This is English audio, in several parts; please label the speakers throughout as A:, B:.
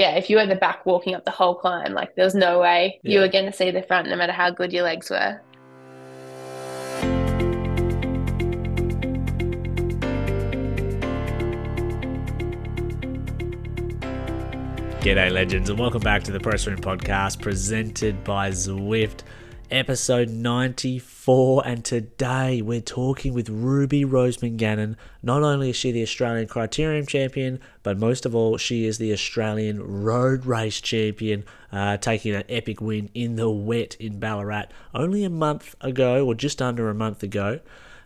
A: yeah, if you were the back walking up the whole climb, like there was no way
B: Yeah.
A: you were going to see the front, no matter how good your legs were.
B: G'day, legends, and welcome back to the Press Room Podcast presented by Zwift, episode 94. And today we're talking with Ruby Roseman Gannon. Not only is she the Australian Criterium champion, but most of all, she is the Australian Road Race champion, uh, taking an epic win in the wet in Ballarat only a month ago, or just under a month ago.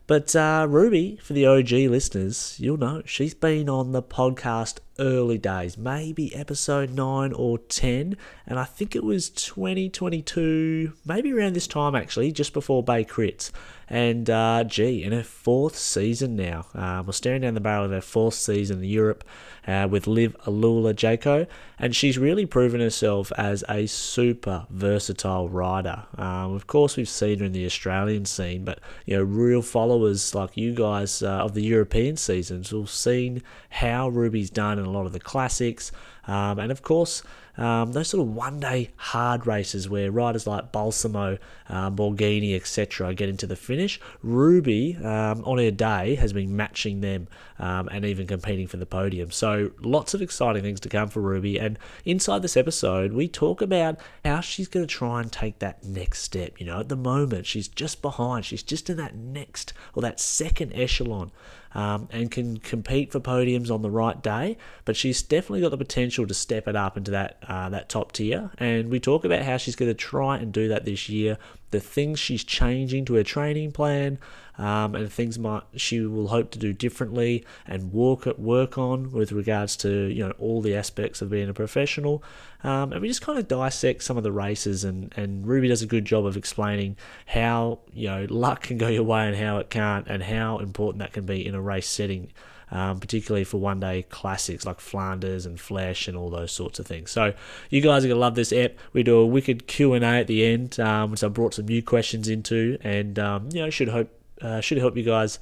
B: But uh, Ruby, for the OG listeners, you'll know she's been on the podcast early days, maybe episode 9 or 10, and I think it was 2022, maybe around this time actually, just before Bay Crits. And uh, gee, in her fourth season now, um, we're staring down the barrel of her fourth season in Europe uh, with Liv Alula Jayco, and she's really proven herself as a super versatile rider. Um, of course, we've seen her in the Australian scene, but you know, real followers like you guys uh, of the European seasons will have seen how Ruby's done a lot of the classics, um, and of course. Um, those sort of one-day hard races where riders like Balsamo, um, Borghini, etc. get into the finish. Ruby, um, on her day, has been matching them um, and even competing for the podium. So lots of exciting things to come for Ruby. And inside this episode, we talk about how she's going to try and take that next step. You know, at the moment, she's just behind. She's just in that next or that second echelon. Um, and can compete for podiums on the right day. But she's definitely got the potential to step it up into that uh, that top tier. And we talk about how she's going to try and do that this year. The things she's changing to her training plan, um, and things might she will hope to do differently and work at work on with regards to you know all the aspects of being a professional. Um, and we just kind of dissect some of the races, and, and Ruby does a good job of explaining how you know luck can go your way and how it can't, and how important that can be in a race setting. Um, particularly for one day classics like Flanders and Flèche and all those sorts of things. So you guys are gonna love this app. We do a wicked Q and A at the end, um, which I brought some new questions into, and um, you know should hope uh, should help you guys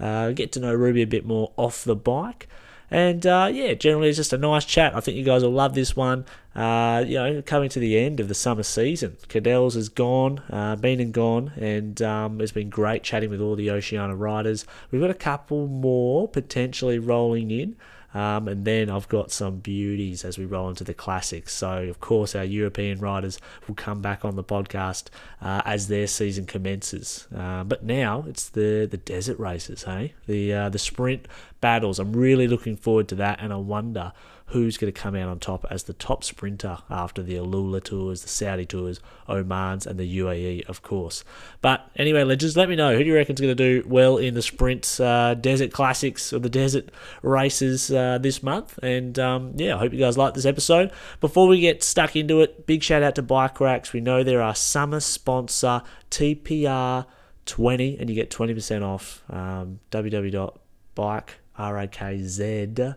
B: uh, get to know Ruby a bit more off the bike. And uh, yeah, generally it's just a nice chat. I think you guys will love this one. Uh, you know, coming to the end of the summer season, Cadel's is gone, uh, been and gone, and um, it's been great chatting with all the Oceania riders. We've got a couple more potentially rolling in. Um, and then I've got some beauties as we roll into the classics. So, of course, our European riders will come back on the podcast uh, as their season commences. Uh, but now it's the, the desert races, hey? The, uh, the sprint battles. I'm really looking forward to that, and I wonder who's going to come out on top as the top sprinter after the Alula tours, the Saudi tours, Oman's, and the UAE, of course. But anyway, legends, let me know who do you reckon's going to do well in the sprints, uh, desert classics or the desert races uh, this month. And um, yeah, I hope you guys like this episode. Before we get stuck into it, big shout out to Bike Rakz. We know they're our summer sponsor, TPR. 20 and you get 20% off um, www.bikerakz.com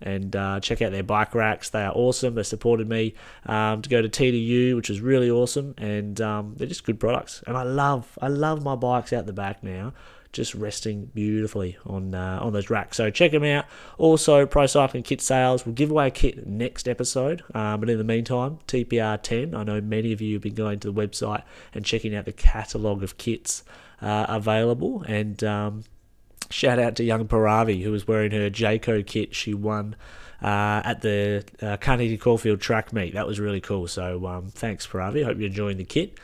B: and uh, check out their bike racks. They are awesome. They supported me um, to go to TDU, which is really awesome, and um, they're just good products. And I love, I love my bikes out the back now, just resting beautifully on uh, on those racks. So check them out. Also, Pro Cycling Kit Sales will give away a kit next episode. Um, but in the meantime, TPR 10. I know many of you have been going to the website and checking out the catalogue of kits uh, available and. Shout out to young Paravi, who was wearing her Jayco kit she won uh, at the uh, Carnegie Caulfield track meet. That was really cool. So um, thanks, Paravi. Hope you're enjoying the kit.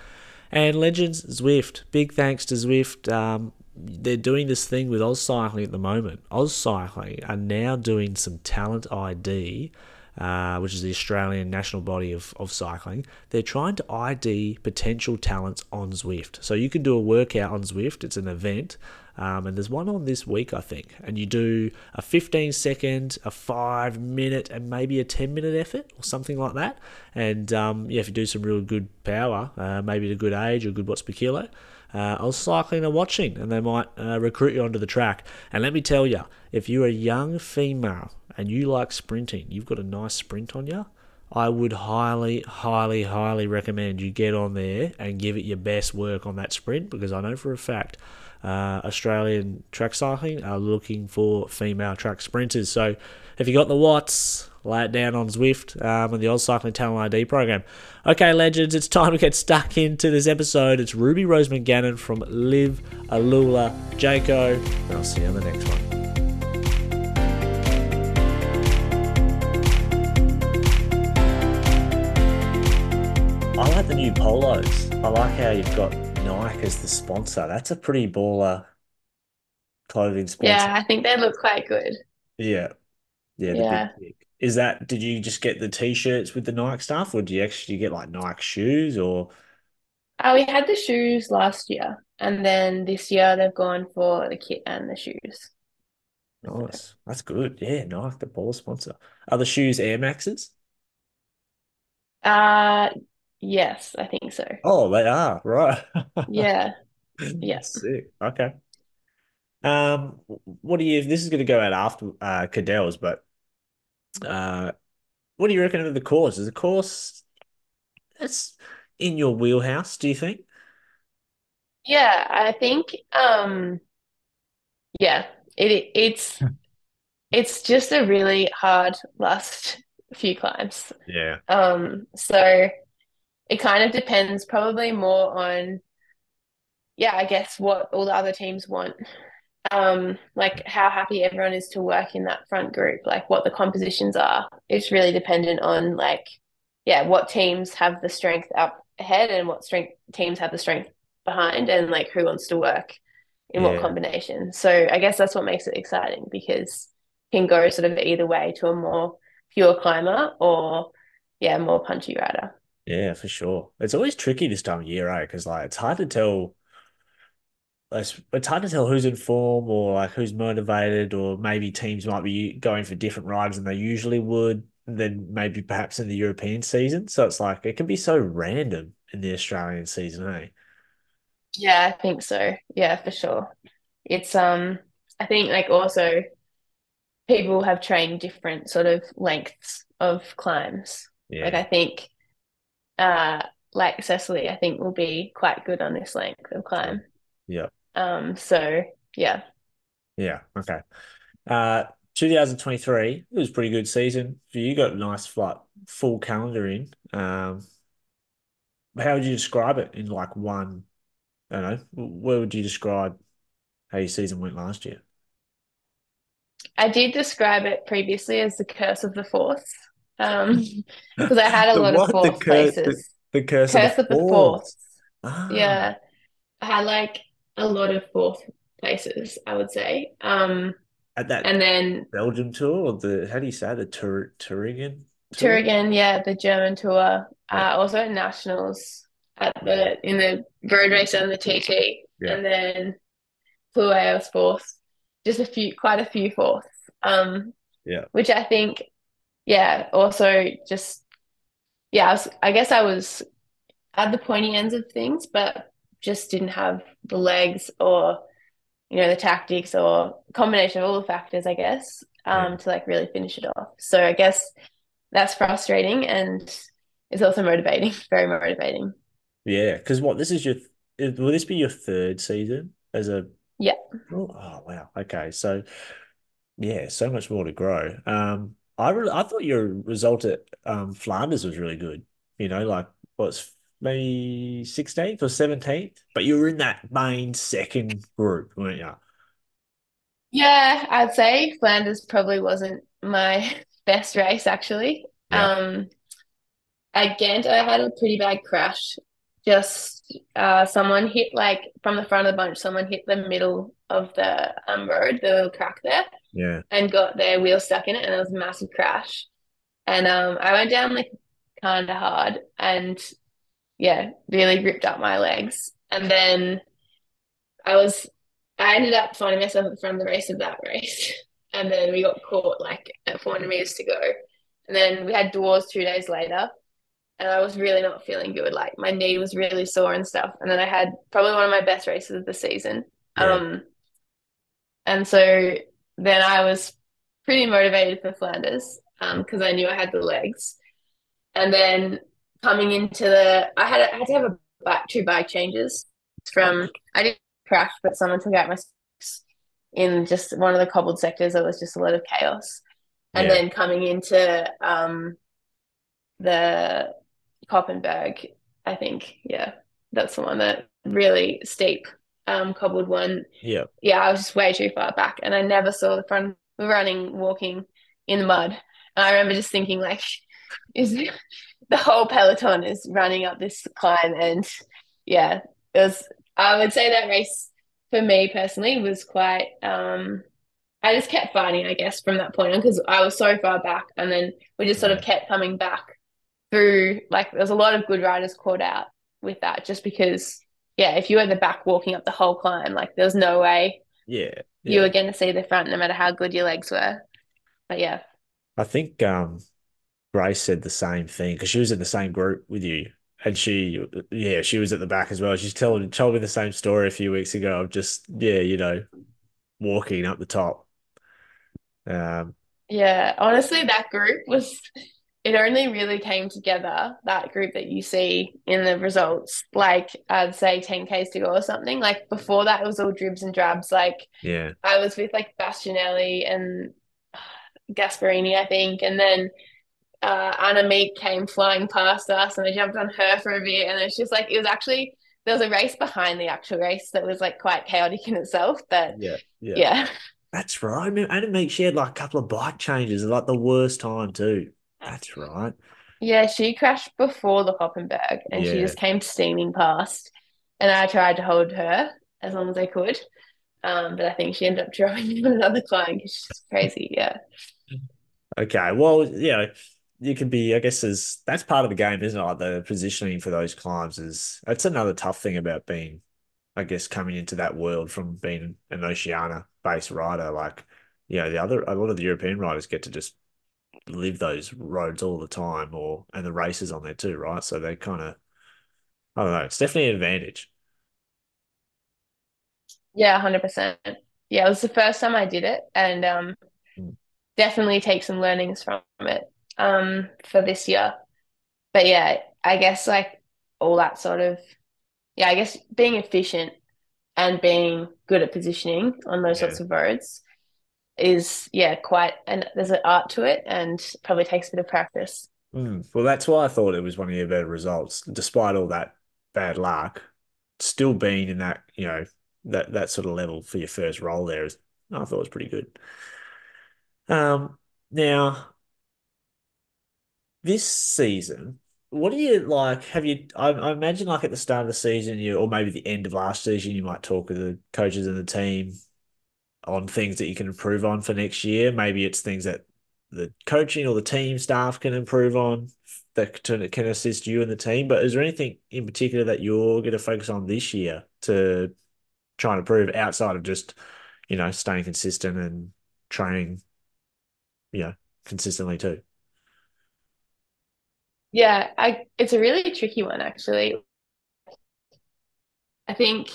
B: And Legends Zwift. Big thanks to Zwift. Um, they're doing this thing with AusCycling at the moment. AusCycling are now doing some talent ID. Uh, which is the Australian national body of, of cycling, they're trying to ID potential talents on Zwift. So you can do a workout on Zwift, it's an event, um, and there's one on this week, I think. And you do a 15 second, a 5 minute, and maybe a 10 minute effort or something like that. And um, yeah, if you do some real good power, uh, maybe at a good age or good watts per kilo, uh, was cycling and watching, and they might uh, recruit you onto the track. And let me tell you, if you're a young female and you like sprinting, you've got a nice sprint on you. I would highly, highly, highly recommend you get on there and give it your best work on that sprint because I know for a fact uh, Australian track cycling are looking for female track sprinters. So if you got the watts, lay it down on Zwift um, and the AusCycling Talent ID program. Okay, legends, it's time to get stuck into this episode. It's Ruby Roseman Gannon from Liv Alula Jayco, and I'll see you on the next one. I like the new polos. I like how you've got Nike as the sponsor. That's a pretty baller clothing sponsor.
A: Yeah, I think they look quite good.
B: Yeah. Yeah, the
A: Yeah.
B: Is that, did you just get the t-shirts with the Nike stuff or do you actually get like Nike shoes or
A: Uh, we had the shoes last year, and then this year they've gone for the kit and the shoes.
B: nice? That's good. Yeah, Nike, the baller sponsor. Are the shoes Air Maxes?
A: Uh, yes, I think so.
B: Oh, they are, right.
A: Yeah.
B: Sick. Okay. Um, what do you, this is going to go out after uh Cadel's, but uh, what do you reckon of the course? Is the course that's in your wheelhouse, do you think?
A: Yeah, I think um yeah, it it's it's just a really hard last few climbs.
B: Yeah.
A: Um so it kind of depends probably more on yeah, I guess what all the other teams want. Um like how happy everyone is to work in that front group, like what the compositions are. It's really dependent on like yeah, what teams have the strength up ahead and what strength teams have the strength behind and like who wants to work in what combination. So I guess that's what makes it exciting because it can go sort of either way to a more pure climber or yeah, more punchy rider.
B: Yeah, for sure. It's always tricky this time of year, right? Because like it's hard to tell. It's, it's hard to tell who's in form or like who's motivated, or maybe teams might be going for different riders than they usually would, than maybe perhaps in the European season. So it's like it can be so random in the Australian season, eh?
A: Yeah, I think so. Yeah, for sure. It's um I think like also people have trained different sort of lengths of climbs.
B: Yeah.
A: Like I think uh like Cecily I think will be quite good on this length of climb.
B: yeah,
A: Um so yeah.
B: yeah. Okay. Uh, 2023, it was a pretty good season for you. Got a nice like full calendar in. Um, how would you describe it in like one? I don't know. Where would you describe how your season went last year?
A: I did describe it previously as the curse of the fourth. Um because I had a lot of
B: what? The
A: fourth
B: curse, the,
A: places.
B: the curse
A: Curse
B: of
A: of
B: the
A: the
B: fourth.
A: fourth.
B: Ah,
A: Yeah. I had like a lot of fourth places, I would say. Um
B: at that
A: and then
B: Belgium tour or the how do you say the Tur Thüringen tour?
A: Tourigan, yeah, the German tour.
B: Yeah.
A: Uh also at nationals at the in the road race and the TT.
B: Yeah.
A: And then flew away was fourth. Just a few quite a few fourths. Um
B: Yeah.
A: which I think yeah, also just yeah, I was I guess I was at the pointy ends of things, but just didn't have the legs or you know the tactics or combination of all the factors, I guess, um,
B: Yeah.
A: to like really finish it off. So I guess that's frustrating and it's also motivating, very motivating.
B: Yeah, because what this is your will this be your third season as a
A: Yeah.
B: Oh, oh, wow. Okay. So yeah, so much more to grow. Um, I really I thought your result at um Flanders was really good. You know, like what's maybe 16th or 17th, but you were in that main second group, weren't you?
A: Yeah, I'd say Flanders probably wasn't my best race actually.
B: Yeah.
A: Um, at Ghent, I had a pretty bad crash. Just uh, someone hit like from the front of the bunch, someone hit the middle of the um, road, the little crack there,
B: Yeah.
A: and got their wheel stuck in it, and it was a massive crash. And um, I went down like kind of hard, and yeah, really ripped up my legs. And then I was, I ended up finding myself at the front of the race of that race, and then we got caught like at 400 meters to go, and then we had Dwars two days later and I was really not feeling good. Like my knee was really sore and stuff. And then I had probably one of my best races of the season.
B: Yeah.
A: Um, and so then I was pretty motivated for Flanders um, because I knew I had the legs. And then coming into the, I had I had to have a bike, two bike changes from I didn't crash, but someone took out my in just one of the cobbled sectors. It was just a lot of chaos. and
B: Yeah.
A: then coming into um the Koppenberg, I think, yeah, that's the one that really steep um cobbled one.
B: Yeah.
A: Yeah, I was just way too far back, and I never saw the front. Running, walking in the mud, and I remember just thinking like, is the whole peloton is running up this climb, and yeah, it was. I would say that race for me personally was quite. Um, I just kept fighting, I guess, from that point on because I was so far back, and then we just sort of kept coming back through. Like, there's a lot of good riders caught out with that, just because, yeah, if you were at the back walking up the whole climb, like, there's no way
B: Yeah.
A: you were going to see the front, no matter how good your legs were. But yeah,
B: I think um, Grace said the same thing because she was in the same group with you. And she, yeah, she was at the back as well. She's telling told me the same story a few weeks ago of just, yeah, you know, walking up the top. Um,
A: yeah. Honestly, that group was. It only really came together, that group that you see in the results, like I'd say 10Ks to go or something. Like before that, it was all dribs and drabs. Like
B: yeah,
A: I was with like Bastianelli and Gasparini, I think, and then uh, Annemiek came flying past us, and I jumped on her for a bit, and it's just like it was actually there was a race behind the actual race that was like quite chaotic in itself, but
B: yeah, yeah.
A: yeah,
B: That's right. I mean, Annemiek, she had like a couple of bike changes like the worst time too. That's right.
A: yeah, she crashed before the Koppenberg, and she just came steaming past, and I tried to hold her as long as I could. Um, but I think she ended up drawing on another climb because she's crazy. Yeah.
B: Okay. Well, you know, you can be, I guess, as that's part of the game, isn't it? Like the positioning for those climbs is that's another tough thing about being, I guess, coming into that world from being an Oceania based rider. Like, you know, the other a lot of the European riders get to just live those roads all the time, or and the races on there too, right? So they kind of, I don't know, it's definitely an advantage.
A: Yeah, 100%. Yeah, it was the first time I did it and um
B: Mm.
A: definitely take some learnings from it um for this year. But yeah, I guess like all that sort of yeah, I guess being efficient and being good at positioning on those
B: Yeah.
A: sorts of roads is yeah, quite and there's an art to it and probably takes a bit of practice.
B: Mm. Well, that's why I thought it was one of your better results, despite all that bad luck. Still being in that, you know, that that sort of level for your first roll there is, I thought was pretty good. Um, now this season, what do you like? Have you? I, I imagine like at the start of the season, you or maybe the end of last season, you might talk with the coaches and the team on things that you can improve on for next year. Maybe it's things that the coaching or the team staff can improve on that can, assist you and the team. But is there anything in particular that you're going to focus on this year to try and improve outside of just, you know, staying consistent and training, you know, consistently too?
A: Yeah, I it's a really tricky one actually. I think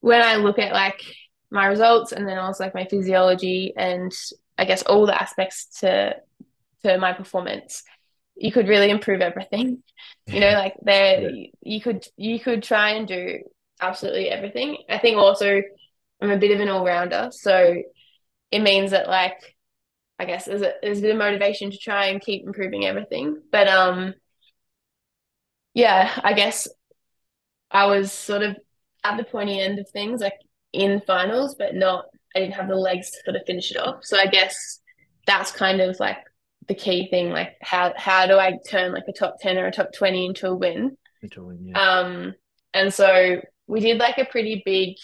A: when I look at like my results and then also like my physiology and I guess all the aspects to to my performance, you could really improve everything. You know, like there
B: Yeah.
A: you could you could try and do absolutely everything. I think also I'm a bit of an all-rounder, so it means that like I guess there's a there's a bit of motivation to try and keep improving everything. But um yeah, I guess I was sort of at the pointy end of things, like in finals, but not, I didn't have the legs to sort of finish it off. So I guess that's kind of like the key thing, like how how do I turn like a top 10 or a top 20 into a win?
B: Yeah.
A: Um, and so we did like a pretty big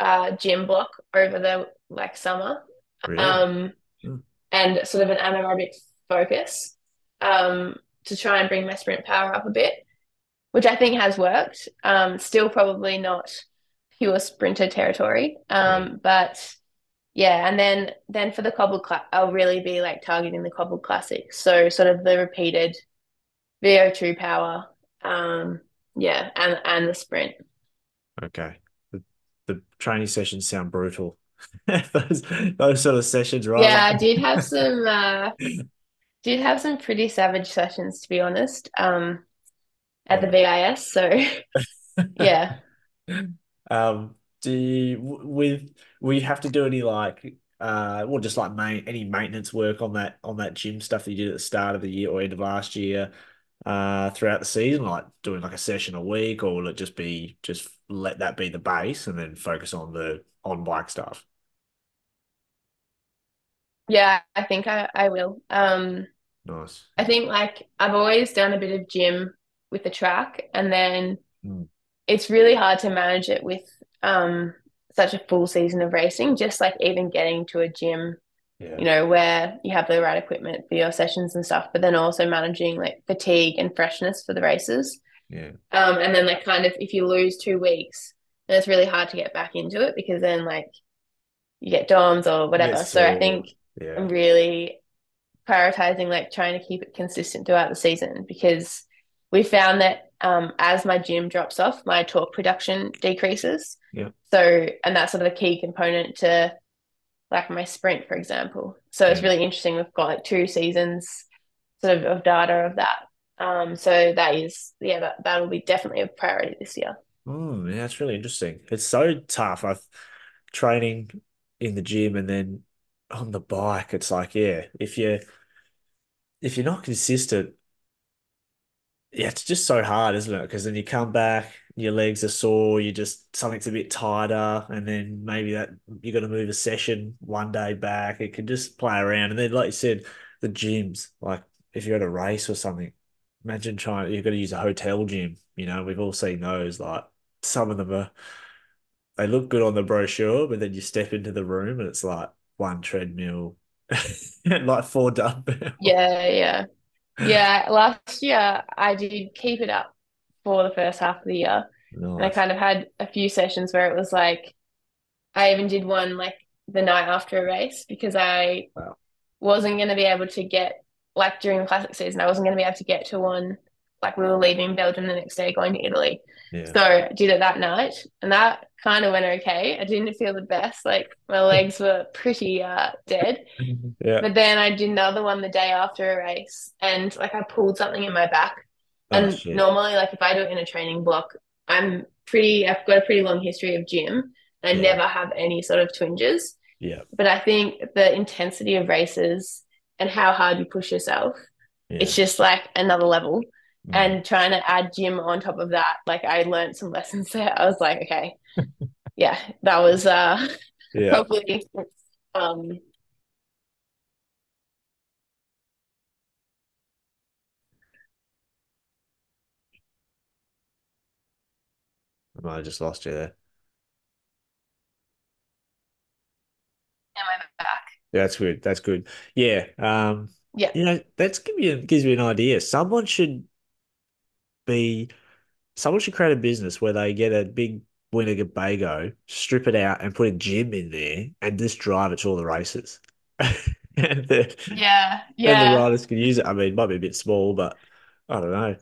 A: uh gym block over the like summer.
B: Really?
A: Um,
B: Hmm.
A: and sort of an anaerobic focus um, to try and bring my sprint power up a bit, which I think has worked. Um, still probably not pure sprinter territory, um, but yeah. And then then for the cobbled class, I'll really be like targeting the cobbled classics, so sort of the repeated VO2 power, um, yeah, and and the sprint.
B: Okay. The, the training sessions sound brutal. Those those sort of sessions, right?
A: Yeah, I did have some uh did have some pretty savage sessions to be honest, um at the VIS. So yeah.
B: Um, do you, with will you have to do any like uh, well, just like main, any maintenance work on that on that gym stuff that you did at the start of the year or end of last year, uh, throughout the season, like doing like a session a week, or will it just be just let that be the base and then focus on the on bike stuff?
A: Yeah, I think I, I will. Um,
B: Nice.
A: I think like I've always done a bit of gym with the track, and then
B: Mm.
A: it's really hard to manage it with um such a full season of racing. Just like even getting to a gym,
B: Yeah.
A: you know, where you have the right equipment for your sessions and stuff, but then also managing like fatigue and freshness for the races.
B: Yeah.
A: Um, and then like kind of if you lose two weeks, then it's really hard to get back into it because then like you get DOMS or whatever.
B: Yes,
A: So I think
B: Yeah.
A: I'm really prioritizing like trying to keep it consistent throughout the season because we found that um, as my gym drops off, my torque production decreases.
B: Yeah.
A: So, and that's sort of a key component to like my sprint, for example. So it's really interesting. We've got like two seasons sort of of data of that. Um, so that is, yeah, that, that will be definitely a priority this year.
B: Mm, yeah, that's really interesting. It's so tough. I've training in the gym and then on the bike. It's like, yeah, if you're if you're not consistent, yeah, it's just so hard, isn't it? Because then you come back, your legs are sore, you just something's a bit tighter, and then maybe that you're gonna move a session one day back. It can just play around, and then like you said, the gyms, like if you're at a race or something, imagine trying you've got to use a hotel gym. You know, we've all seen those. Like some of them are they look good on the brochure, but then you step into the room and it's like one treadmill like four dumbbells.
A: Yeah, yeah. Yeah, last year I did keep it up for the first half of the year. And I kind of had a few sessions where it was like I even did one like the night after a race because I
B: Wow.
A: wasn't going to be able to get like during the classic season, I wasn't going to be able to get to one like we were leaving Belgium the next day going to Italy.
B: Yeah.
A: So I did it that night and that kind of went okay. I didn't feel the best. Like my legs were pretty uh dead.
B: Yeah.
A: But then I did another one the day after a race and like I pulled something in my back.
B: Oh,
A: And
B: shit.
A: normally, like if I do it in a training block, I'm pretty, I've got a pretty long history of gym. And I
B: Yeah.
A: never have any sort of twinges.
B: Yeah.
A: But I think the intensity of races and how hard you push yourself,
B: Yeah.
A: it's just like another level.
B: Mm.
A: And trying to add gym on top of that, like I learned some lessons there. I was like, okay, yeah, that was uh
B: yeah.
A: probably um
B: I might have just lost you there.
A: in my back.
B: Yeah, that's good. That's good. Yeah. Um,
A: Yeah.
B: you know, that's give you gives you an idea. Someone should be someone should create a business where they get a big Winnebago, strip it out, and put a gym in there, and just drive it to all the races. and the
A: Yeah,
B: and the riders can use it. I mean, it might be a bit small, but I don't know.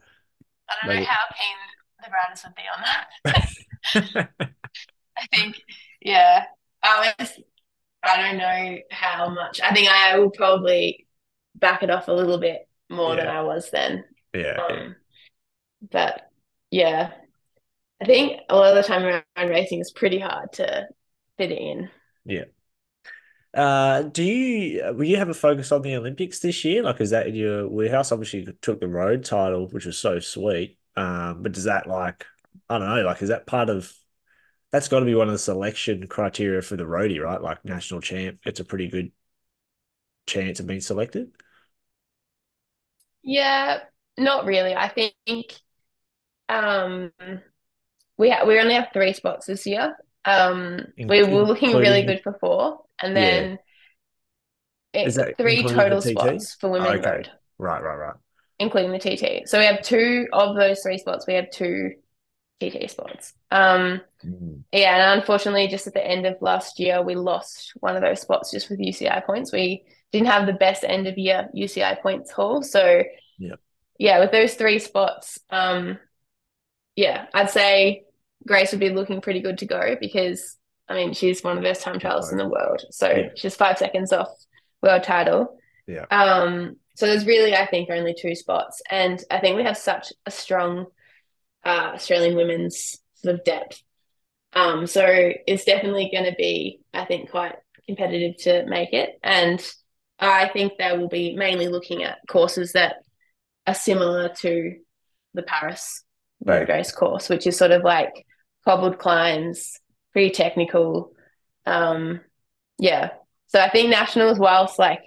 A: I don't know how keen the riders would be on that. I think, yeah. I was, I don't know how much. I think I will probably back it off a little bit more than I was then.
B: Yeah, yeah.
A: Um, but yeah, I think a lot of the time around racing is pretty hard to fit in.
B: Yeah. Uh, do you will you have a focus on the Olympics this year? Like, is that in your warehouse? Obviously, you took the road title, which was so sweet. Um, but does that like I don't know, like is that part of that's got to be one of the selection criteria for the roadie, right? Like national champ, it's a pretty good chance of being selected.
A: Yeah, not really. I think um we ha we only have three spots this year. Um we
B: In-
A: were looking really good for four, and
B: Yeah.
A: then it,
B: Is that
A: three total spots for women
B: Okay.
A: road,
B: Right, right, right.
A: including the TT. So we have two of those three spots. We have two TT spots. Um
B: Mm,
A: yeah, and unfortunately, just at the end of last year, we lost one of those spots just with UCI points. We didn't have the best end of year UCI points haul. So,
B: Yeah.
A: yeah, with those three spots, um, yeah, I'd say Grace would be looking pretty good to go because, I mean, she's one of the best time trialists in the world. So
B: Yeah.
A: she's five seconds off world title.
B: Yeah.
A: Um, so there's really, I think, only two spots. And I think we have such a strong uh, Australian women's sort of depth. Um, so it's definitely going to be, I think, quite competitive to make it. And I think they will be mainly looking at courses that are similar to the Paris road
B: Yeah.
A: race course, which is sort of like cobbled climbs, pretty technical. Um, yeah. So I think nationals, whilst like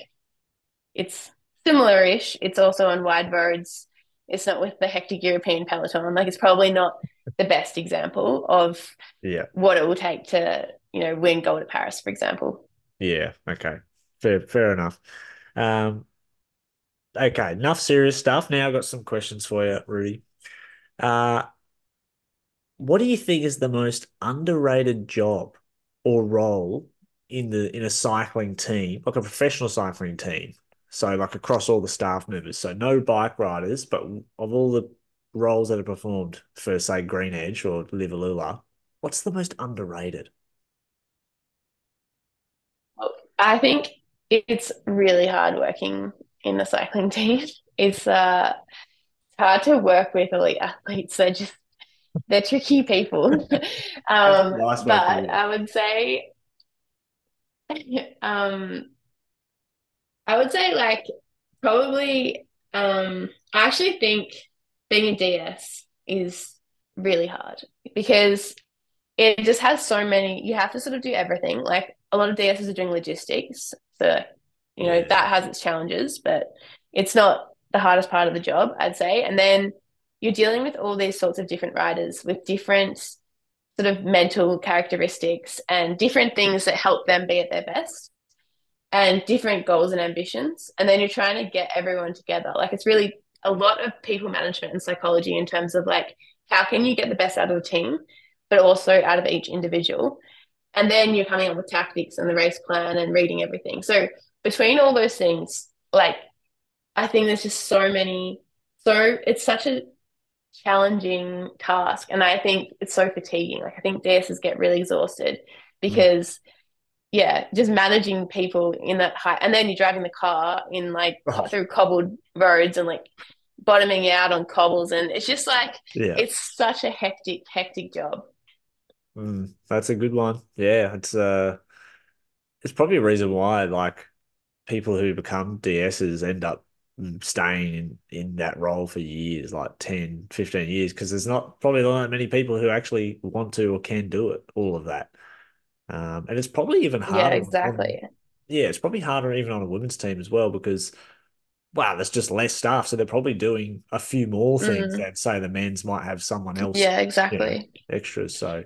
A: it's similar-ish, it's also on wide roads. It's not with the hectic European peloton. Like it's probably not the best example of
B: Yeah.
A: what it will take to, you know, win gold at Paris, for example.
B: Yeah. Okay. Fair, fair enough. Um, okay, enough serious stuff. Now I've got some questions for you, Ruby. Uh, what do you think is the most underrated job or role in the in a cycling team, like a professional cycling team? So like across all the staff members. So no bike riders, but of all the roles that are performed for say Green Edge or Liv Alula, what's the most underrated?
A: I think it's really hard working in the cycling team. It's uh hard to work with elite athletes. They're just they're tricky people. Um,
B: nice
A: but
B: to put it.
A: I would say um I would say like probably um I actually think being a DS is really hard because it just has so many you have to sort of do everything. Like a lot of DSs are doing logistics. So, you know,
B: Yeah.
A: that has its challenges, but it's not the hardest part of the job, I'd say. And then you're dealing with all these sorts of different riders with different sort of mental characteristics and different things that help them be at their best and different goals and ambitions. And then you're trying to get everyone together. Like it's really a lot of people management and psychology in terms of like how can you get the best out of the team, but also out of each individual. And then you're coming up with tactics and the race plan and reading everything. So between all those things, like I think there's just so many, so it's such a challenging task. And I think it's so fatiguing. Like I think DSs get really exhausted because yeah, just managing people in that high and then you're driving the car in like
B: Oh.
A: through cobbled roads and like bottoming out on cobbles and it's just like
B: Yeah.
A: it's such a hectic, hectic job.
B: Mm, that's a good one. Yeah, it's uh it's probably a reason why like people who become DSs end up mm, staying in in that role for years, like 10, 15 years, because there's not probably not that many people who actually want to or can do it, all of that. Um, and it's probably even
A: Yeah,
B: harder on,
A: exactly.
B: yeah, it's probably harder even on a women's team as well because wow, there's just less staff, so they're probably doing a few more things
A: Mm.
B: than say the men's might have someone else,
A: Yeah,
B: you know,
A: exactly.
B: extras. So,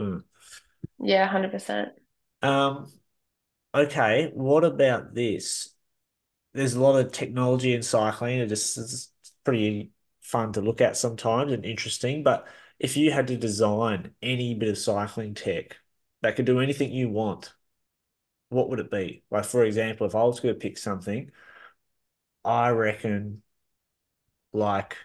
B: mm.
A: Yeah, 100%.
B: Um, okay, what about this? There's a lot of technology in cycling. It just it's pretty fun to look at sometimes and interesting. But if you had to design any bit of cycling tech that could do anything you want, what would it be? Like, for example, if I was going to pick something, I reckon, like,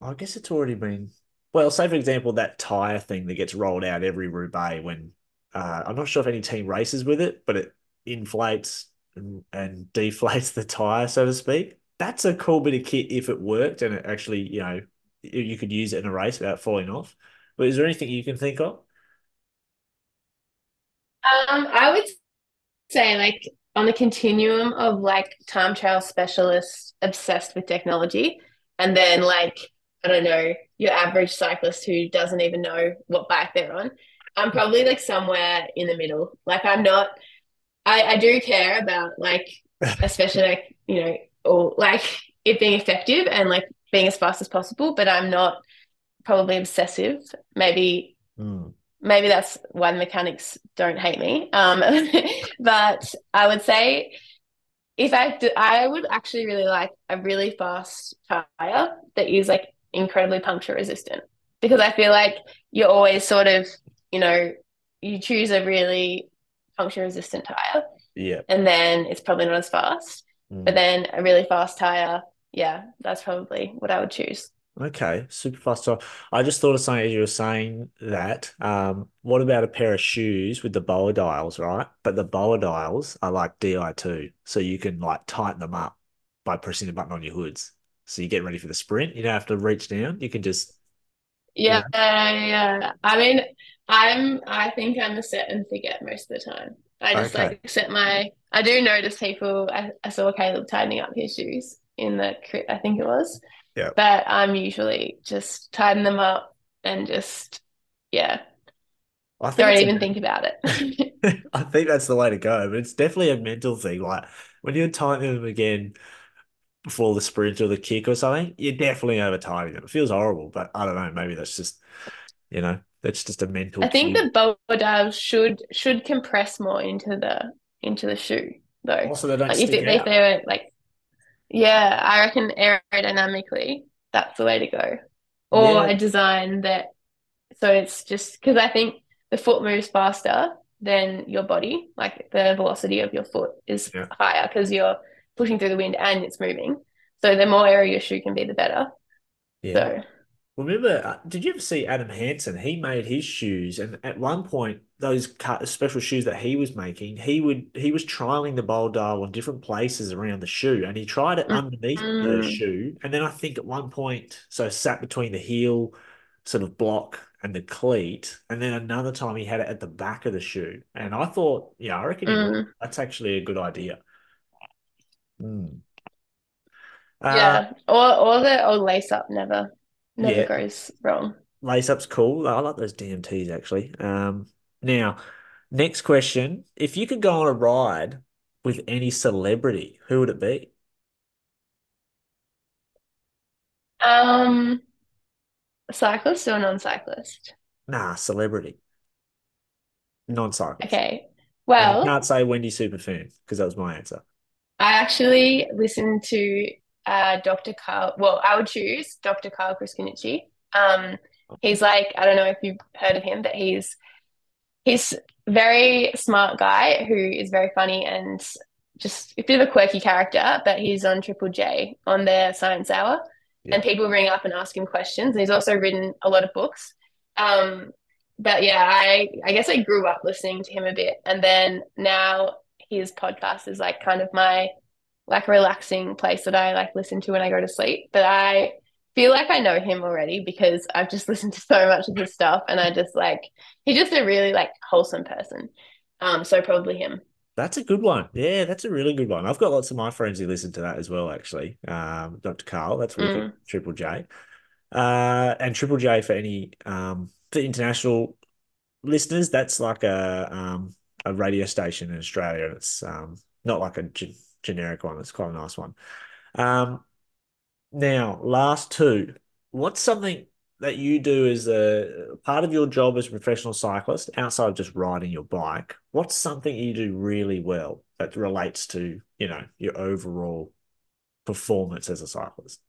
B: I guess it's already been. Well, say for example that tire thing that gets rolled out every Roubaix when uh, I'm not sure if any team races with it, but it inflates and, and deflates the tire, so to speak. That's a cool bit of kit if it worked and it actually, you know, you could use it in a race without falling off. But is there anything you can think of?
A: Um, I would say like on the continuum of like time trial specialists obsessed with technology, and then like I don't know your average cyclist who doesn't even know what bike they're on. I'm probably like somewhere in the middle. Like I'm not. I I do care about like especially like you know or like it being effective and like being as fast as possible, but I'm not probably obsessive. Maybe
B: Hmm.
A: maybe that's why the mechanics don't hate me. Um, but I would say if I do, I would actually really like a really fast tire that is like incredibly puncture resistant because I feel like you're always sort of, you know, you choose a really puncture resistant tire
B: Yeah.
A: and then it's probably not as fast.
B: Hmm.
A: But then a really fast tire, yeah, that's probably what I would choose.
B: Okay, super fast tire. I just thought of something as you were saying that. Um, what about a pair of shoes with the boa dials, right? But the boa dials are like Di2, so you can like tighten them up by pressing the button on your hoods. So you get ready for the sprint. You don't have to reach down. You can just,
A: Yeah, yeah. I mean, I'm I think I'm a set and forget most of the time. I just
B: Okay.
A: like set my I do notice people I, I saw Caleb tightening up his shoes in the crit I think it was.
B: Yeah.
A: But I'm usually just tighten them up and just yeah,
B: I think
A: don't
B: it's a-
A: even think about it.
B: I think that's the way to go, but it's definitely a mental thing. Like when you're tightening them again before the sprint or the kick or something, you're definitely over tightening them. It feels horrible, but I don't know. Maybe that's just, you know, that's just a mental
A: I think
B: cue.
A: the boa dials should should compress more into the into the shoe though.
B: Also, they don't
A: Like if,
B: stick
A: it, if
B: out.
A: they were like yeah, I reckon aerodynamically that's the way to go. Or
B: Yeah.
A: a design that so it's just because I think the foot moves faster than your body, like the velocity of your foot is
B: Yeah.
A: higher because you're pushing through the wind and it's moving. So the more aero your shoe can be, the better.
B: Yeah.
A: So
B: Remember, uh, did you ever see Adam Hansen? He made his shoes, and at one point, those cut, special shoes that he was making, he would he was trialing the boa dial on different places around the shoe, and he tried it
A: Mm.
B: underneath the
A: Mm.
B: shoe, and then I think at one point, so sat between the heel sort of block and the cleat, and then another time he had it at the back of the shoe, and I thought, yeah, I reckon
A: mm,
B: That's actually a good idea. Mm. Uh,
A: yeah, or or the or lace up never never
B: Yeah.
A: goes wrong.
B: Lace up's cool. I like those DMTs actually. Um, now, next question. If you could go on a ride with any celebrity, who would it be?
A: Um, cyclist or non-cyclist?
B: Nah, celebrity. Non-cyclist.
A: Okay. Well,
B: can't say Wendy Superfan because that was my answer.
A: I actually listened to uh, Dr. Karl. Well, I would choose Dr. Karl Kruszelnicki. Um, he's like, I don't know if you've heard of him, but he's he's very smart guy who is very funny and just a bit of a quirky character, but he's on Triple J on their Science Hour.
B: Yeah.
A: And people ring up and ask him questions. And he's also written a lot of books. Um, but yeah, I I guess I grew up listening to him a bit, and then now his podcast is like kind of my like a relaxing place that I like listen to when I go to sleep. But I feel like I know him already because I've just listened to so much of his stuff, and I just like he's just a really like wholesome person. Um, so probably him.
B: That's a good one. Yeah, that's a really good one. I've got lots of my friends who listen to that as well, actually. Um, Dr. Karl, that's wicked. Triple J. Uh, and Triple J for any um for international listeners, that's like a um a radio station in Australia. It's um not like a generic one. It's quite a nice one. Um, now last two. What's something that you do as a part of your job as a professional cyclist outside of just riding your bike? What's something you do really well that relates to, you know, your overall performance as a cyclist?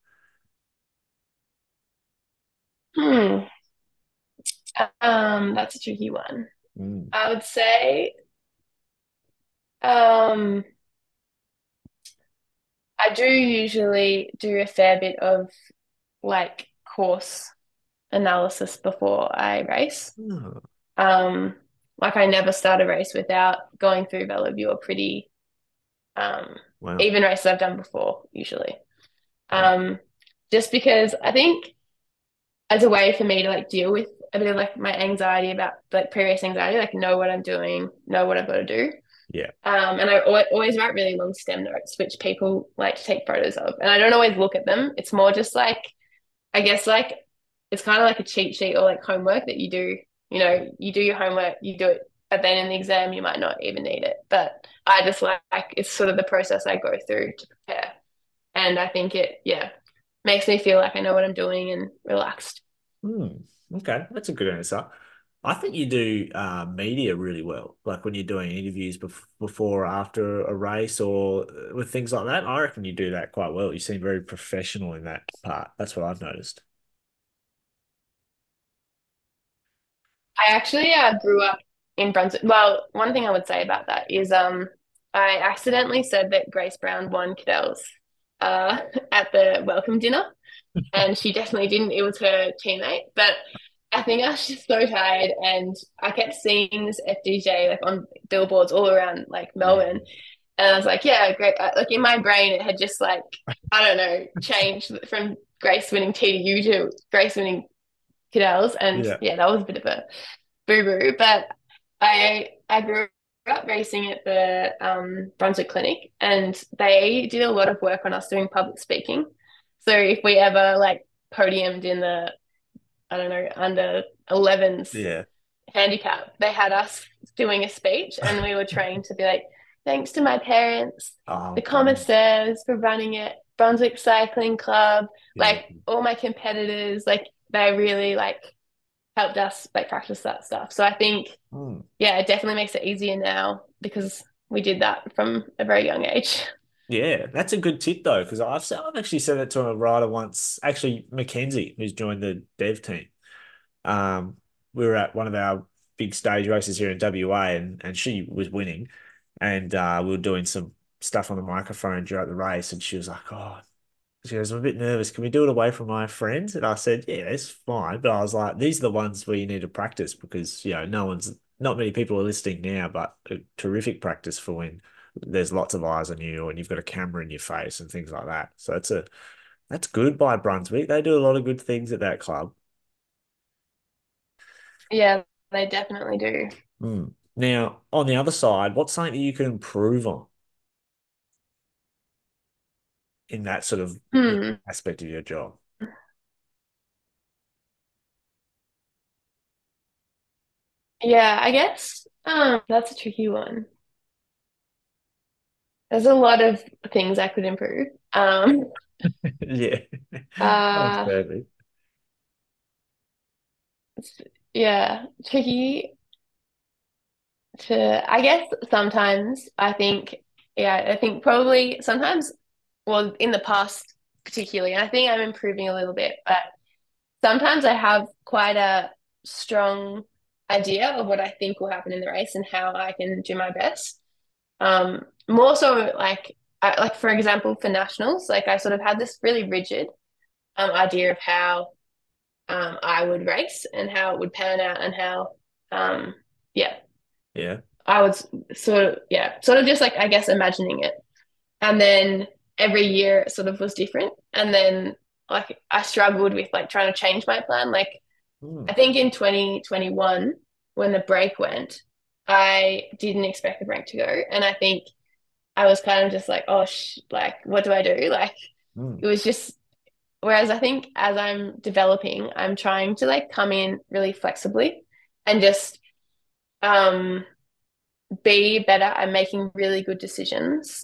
A: Hmm. Um, that's a tricky one.
B: Mm.
A: I would say, um, I do usually do a fair bit of like course analysis before I race.
B: Oh,
A: Um, like I never start a race without going through Veloview pretty, um,
B: wow.
A: even races I've done before, usually. Um, just because I think as a way for me to like deal with a bit of like my anxiety about like pre-race anxiety, like know what I'm doing, know what I've got to do.
B: Yeah.
A: Um, and I always write really long stem notes, which people like to take photos of. And I don't always look at them. It's more just like, I guess like it's kind of like a cheat sheet or like homework that you do. You know, you do your homework, you do it, but then in the exam you might not even need it. But I just like it's sort of the process I go through to prepare. And I think it, yeah, makes me feel like I know what I'm doing and relaxed.
B: Hmm. Okay, that's a good answer. I think you do uh, media really well, like when you're doing interviews bef before or after a race or uh, with things like that. I reckon you do that quite well. You seem very professional in that part. That's what I've noticed.
A: I actually uh, grew up in Brunswick. Well, one thing I would say about that is um, I accidentally said that Grace Brown won Cadel's uh, at the welcome dinner, and she definitely didn't. It was her teammate, but I think I was just so tired, and I kept seeing this FDJ like on billboards all around like Melbourne, and I was like, yeah, great. Like in my brain, it had just like I don't know changed from Grace winning TDU to Grace winning Cadel's, and
B: Yeah.
A: yeah, that was a bit of a boo boo, but I I grew up racing at the um, Brunswick Clinic, and they did a lot of work on us doing public speaking. So if we ever like podiumed in the I don't know under 11s
B: Yeah.
A: handicap, they had us doing a speech, and we were trained to be like, thanks to my parents,
B: Oh,
A: the commissaires for running it, Brunswick Cycling Club,
B: yeah.
A: like all my competitors, like they really like helped us like practice that stuff. So I think
B: Mm.
A: yeah, it definitely makes it easier now because we did that from a very young age.
B: Yeah, that's a good tip though, because I've s- I've actually said it to a rider once. Actually, Mackenzie, who's joined the dev team. Um, we were at one of our big stage races here in WA, and and she was winning, and uh, we were doing some stuff on the microphone throughout the race, and she was like, "Oh," she goes, "I'm a bit nervous. Can we do it away from my friends?" And I said, "Yeah, it's fine," but I was like, "These are the ones where you need to practice because you know no one's not many people are listening now, but a terrific practice for when." There's lots of eyes on you and you've got a camera in your face and things like that. So it's a that's good by Brunswick. They do a lot of good things at that club.
A: Yeah, they definitely do.
B: Mm. Now, on the other side, what's something that you can improve on in that sort of
A: Hmm.
B: aspect of your job?
A: Yeah, I guess um that's a tricky one. There's a lot of things I could improve. Um
B: Yeah.
A: Uh yeah, tricky to I guess sometimes I think yeah, I think probably sometimes well in the past particularly, and I think I'm improving a little bit, but sometimes I have quite a strong idea of what I think will happen in the race and how I can do my best. Um, more so like I, like for example for nationals, like I sort of had this really rigid um, idea of how um, I would race and how it would pan out and how um, yeah
B: Yeah.
A: I was sort of yeah sort of just like I guess imagining it and then every year it sort of was different and then like I struggled with like trying to change my plan like
B: Mm.
A: I think in 2021 when the break went I didn't expect the break to go and I think I was kind of just like oh sh like what do I do like
B: Mm.
A: it was just whereas I think as I'm developing I'm trying to like come in really flexibly and just um be better at making really good decisions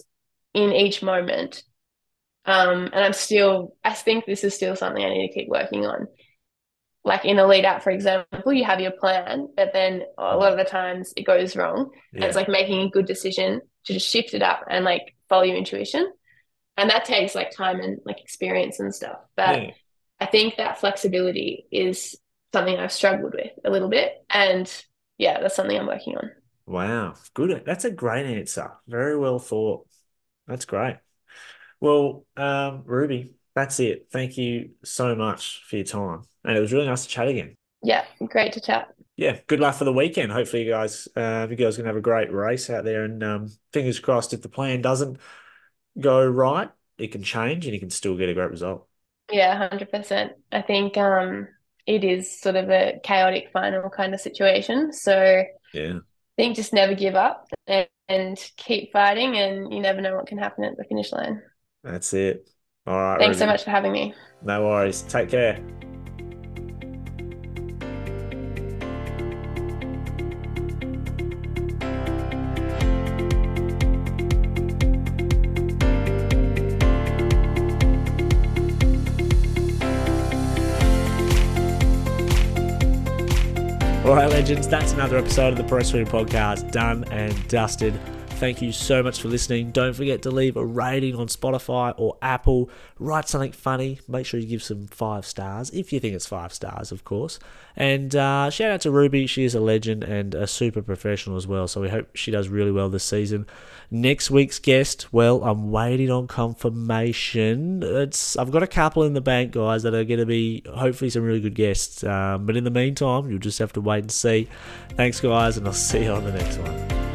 A: in each moment um, and I'm still, I think this is still something I need to keep working on. Like in a lead out, for example, you have your plan, but then a lot of the times it goes wrong. And it's like making a good decision to just shift it up and like follow your intuition. And that takes like time and like experience and stuff. But
B: Yeah.
A: I think that flexibility is something I've struggled with a little bit. And yeah, that's something I'm working on.
B: Wow. Good. That's a great answer. Very well thought. That's great. Well, um, Ruby, that's it. Thank you so much for your time. And it was really nice to chat again.
A: Yeah, great to chat.
B: Yeah, good luck for the weekend. Hopefully, you guys, uh, you guys can have a great race out there. And um, fingers crossed, if the plan doesn't go right, it can change and you can still get a great result.
A: Yeah, 100%. I think um it is sort of a chaotic final kind of situation. So I
B: Yeah,
A: think just never give up and, and keep fighting and you never know what can happen at the finish line.
B: that's it. All right,
A: Thanks so much for having me.
B: No worries. Take care. Legends, that's another episode of the Swing Podcast done and dusted. Thank you so much for listening. Don't forget to leave a rating on Spotify or Apple. Write something funny. Make sure you give some five stars, if you think it's five stars, of course. And uh, shout out to Ruby. She is a legend and a super professional as well. So we hope she does really well this season. Next week's guest, well, I'm waiting on confirmation. It's I've got a couple in the bank, guys, that are going to be hopefully some really good guests. Um, but in the meantime, you'll just have to wait and see. Thanks, guys, and I'll see you on the next one.